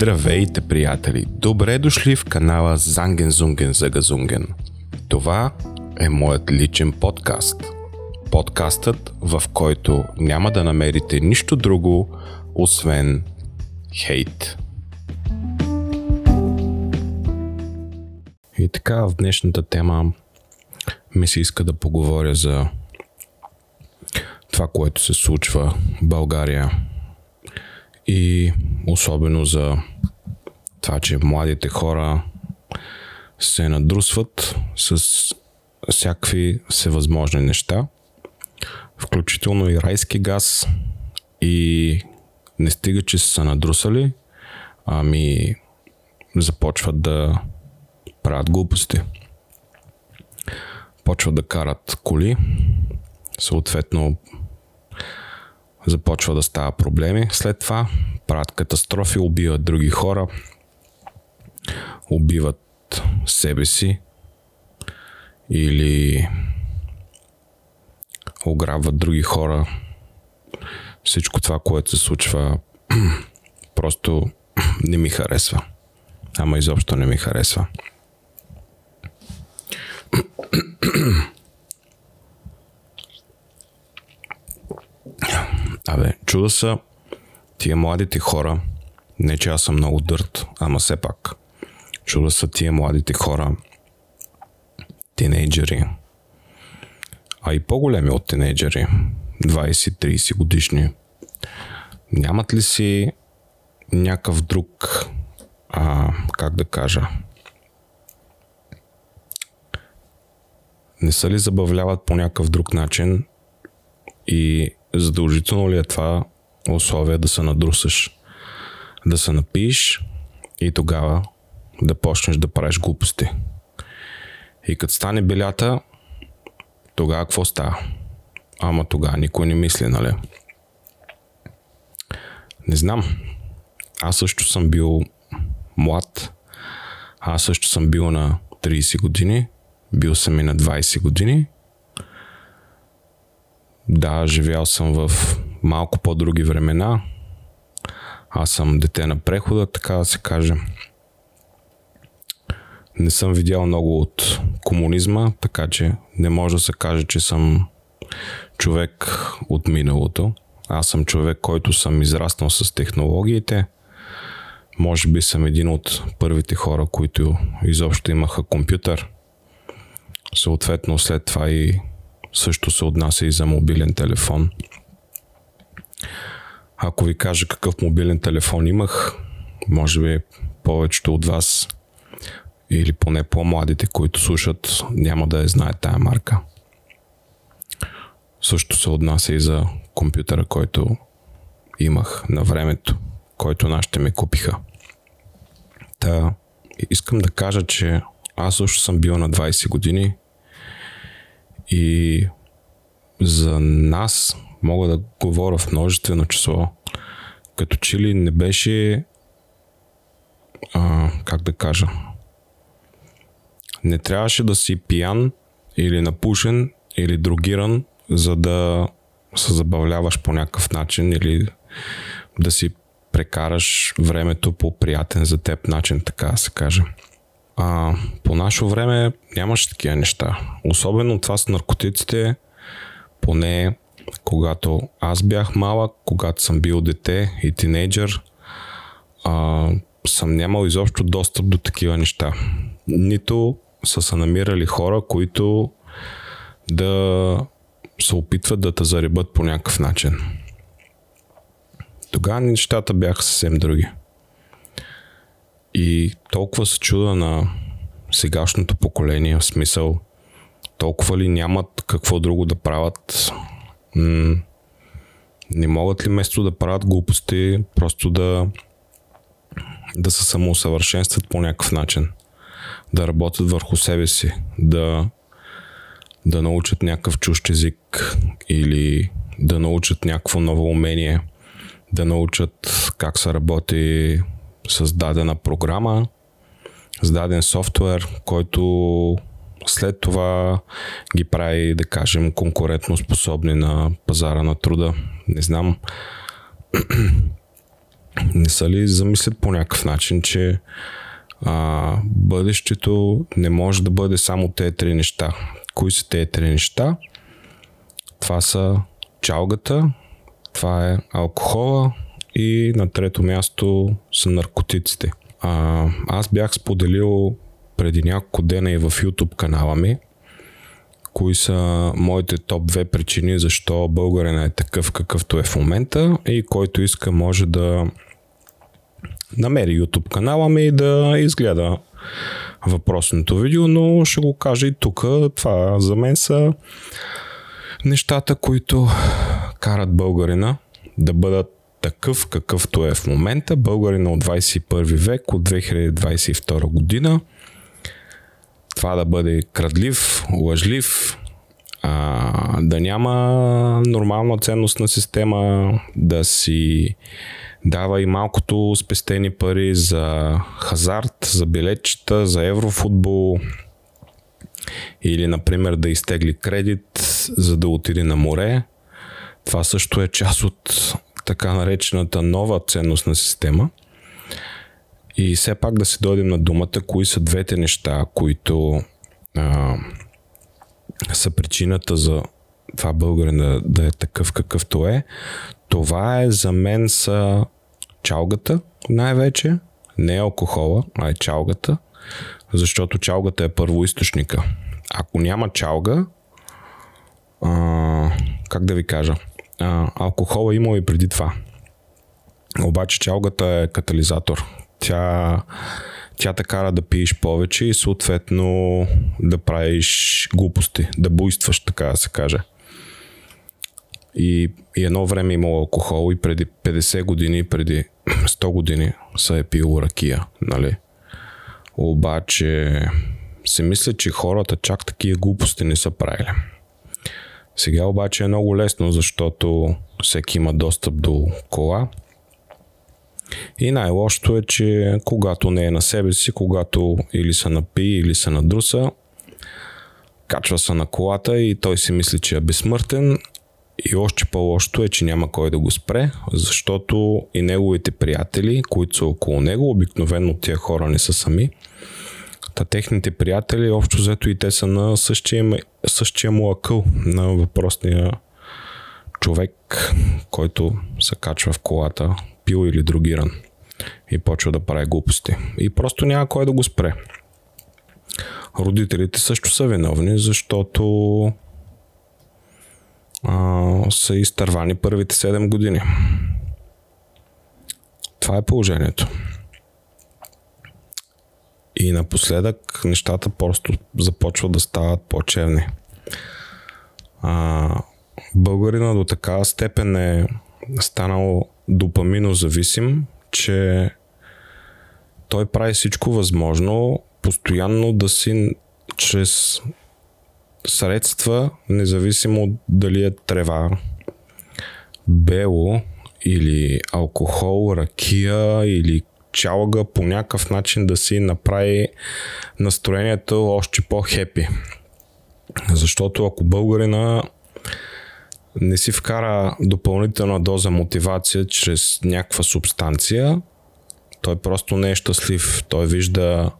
Здравейте, приятели! Добре дошли в канала Занген Зунген Загазунген. Това е моят личен подкаст. Подкастът, в който няма да намерите нищо друго, освен хейт. И така, в днешната тема ми се иска да поговоря за това, което се случва в България и особено за това, че младите хора се надрусват с всякакви всевъзможни неща, включително и райски газ и не стига, че са надрусали, ами започват да правят глупости. Почват да карат коли, съответно започва да става проблеми. След това правят катастрофи, убиват други хора, убиват себе си или ограбват други хора. Всичко това, което се случва, просто не ми харесва. Ама изобщо не ми харесва. Абе, чуда са тия младите хора, не че аз съм много дърт, ама все пак, чуда са тия младите хора, тинейджери, а и по-големи от тинейджери, 20-30 годишни, нямат ли си някакъв друг, а, как да кажа, не са ли забавляват по някакъв друг начин и задължително ли е това условие да се надрусаш, да се напиеш и тогава да почнеш да правиш глупости. И като стане белята, тогава какво става? Ама тогава никой не мисли, нали? Не знам. Аз също съм бил млад. Аз също съм бил на 30 години. Бил съм и на 20 години. Да, живял съм в малко по-други времена. Аз съм дете на прехода, така да се каже. Не съм видял много от комунизма, така че не може да се каже, че съм човек от миналото. Аз съм човек, който съм израснал с технологиите. Може би съм един от първите хора, които изобщо имаха компютър. Съответно, след това и също се отнася и за мобилен телефон. Ако ви кажа какъв мобилен телефон имах, може би повечето от вас или поне по-младите, които слушат, няма да я знаят тая марка. Също се отнася и за компютъра, който имах на времето, който нашите ми купиха. Та, искам да кажа, че аз също съм бил на 20 години и за нас мога да говоря в множествено число. Като че ли не беше а, как да кажа не трябваше да си пиян или напушен или другиран, за да се забавляваш по някакъв начин или да си прекараш времето по приятен за теб начин, така да се каже. А, по наше време нямаше такива неща. Особено това с наркотиците, поне когато аз бях малък, когато съм бил дете и тинейджър, а, съм нямал изобщо достъп до такива неща. Нито са се намирали хора, които да се опитват да те заребат по някакъв начин. Тогава нещата бяха съвсем други. И толкова се чуда на сегашното поколение, в смисъл толкова ли нямат какво друго да правят, м- не могат ли место да правят глупости, просто да да се самоусъвършенстват по някакъв начин. Да работят върху себе си, да, да научат някакъв чущ език или да научат някакво ново умение, да научат как се работи с дадена програма, с даден софтуер, който след това ги прави, да кажем, конкурентно способни на пазара на труда. Не знам. не са ли замислят по някакъв начин, че а, бъдещето не може да бъде само тези три неща. Кои са тези три неща? Това са чалгата, това е алкохола и на трето място са наркотиците. А, аз бях споделил преди няколко дена и в YouTube канала ми, кои са моите топ две причини защо българин е такъв какъвто е в момента и който иска може да намери YouTube канала ми и да изгледа въпросното видео, но ще го кажа и тук. Това за мен са нещата, които карат българина да бъдат такъв какъвто е в момента. Българина от 21 век, от 2022 година. Това да бъде крадлив, лъжлив, а, да няма нормална ценностна система, да си дава и малкото спестени пари за хазарт, за билетчета, за еврофутбол или, например, да изтегли кредит, за да отиде на море. Това също е част от така наречената нова ценностна система. И все пак да си дойдем на думата, кои са двете неща, които а, са причината за това българина да е такъв какъвто е. Това е за мен са чалгата най-вече, не алкохола, а е чалгата, защото чалгата е първоисточника. Ако няма чалга, а, как да ви кажа, а, алкохола има и преди това. Обаче чалгата е катализатор. Тя, тя те кара да пиеш повече и съответно да правиш глупости, да буйстваш, така да се каже. И, и едно време имало алкохол и преди 50 години, преди 100 години са е пил ракия, нали? Обаче се мисля, че хората чак такива глупости не са правили. Сега обаче е много лесно, защото всеки има достъп до кола. И най-лошото е, че когато не е на себе си, когато или са напи, или са на друса, качва се на колата и той си мисли, че е безсмъртен и още по-лошото е, че няма кой да го спре, защото и неговите приятели, които са около него, обикновено тия хора не са сами, Та техните приятели, общо взето и те са на същия, същия му акъл на въпросния човек, който се качва в колата, пил или другиран и почва да прави глупости. И просто няма кой да го спре. Родителите също са виновни, защото а, са изтървани първите 7 години. Това е положението. И напоследък нещата просто започват да стават по-чевни. А, българина до такава степен е станал допаминозависим, че той прави всичко възможно постоянно да си чрез средства, независимо дали е трева, бело или алкохол, ракия или чалга по някакъв начин да си направи настроението още по-хепи. Защото ако българина не си вкара допълнителна доза мотивация чрез някаква субстанция, той просто не е щастлив. Той вижда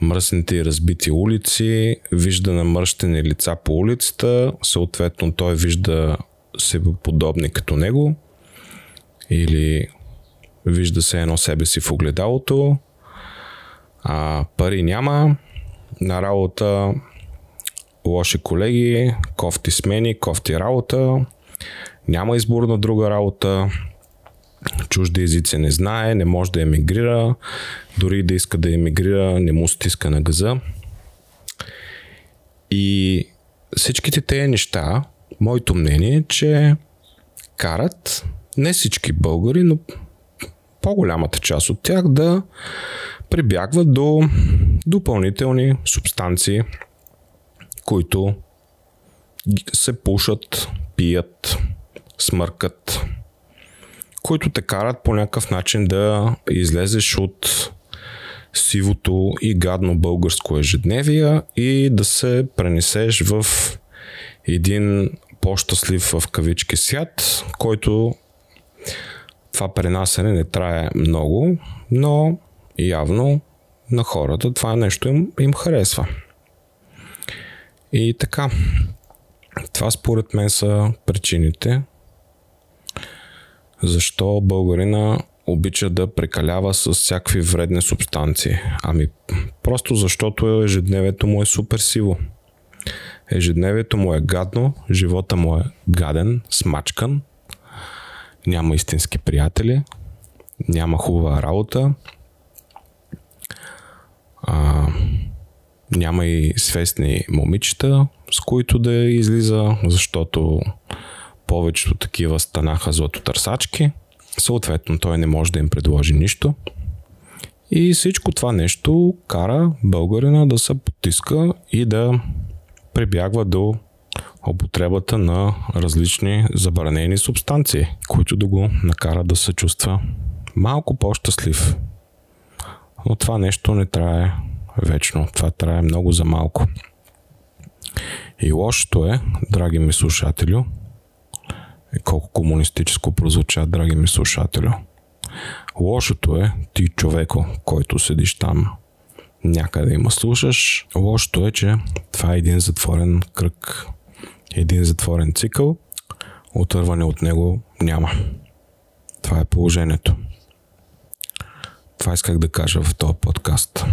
мръсните и разбити улици, вижда намръщени лица по улицата, съответно той вижда себе подобни като него или вижда се едно себе си в огледалото, а, пари няма, на работа лоши колеги, кофти смени, кофти работа, няма избор на друга работа, чужди езици не знае, не може да емигрира, дори да иска да емигрира, не му стиска на газа. И всичките тези неща, моето мнение е, че карат не всички българи, но по-голямата част от тях да прибягват до допълнителни субстанции, които се пушат, пият, смъркат, които те карат по някакъв начин да излезеш от сивото и гадно българско ежедневие и да се пренесеш в един по-щастлив в кавички свят, който това пренасене не трае много, но явно на хората това нещо им, им харесва. И така, това според мен са причините, защо българина обича да прекалява с всякакви вредни субстанции. Ами, просто защото ежедневието му е супер сиво. Ежедневието му е гадно, живота му е гаден, смачкан, няма истински приятели, няма хубава работа, а, няма и свестни момичета, с които да излиза, защото повечето такива станаха златотърсачки. Съответно, той не може да им предложи нищо. И всичко това нещо кара българина да се потиска и да прибягва до употребата на различни забранени субстанции, които да го накарат да се чувства малко по-щастлив. Но това нещо не трае вечно. Това трае много за малко. И лошото е, драги ми слушателю, колко комунистическо прозвуча, драги ми слушателю. Лошото е, ти човеко, който седиш там някъде има слушаш. Лошото е, че това е един затворен кръг, един затворен цикъл. Отърване от него няма. Това е положението. Това исках да кажа в този подкаст.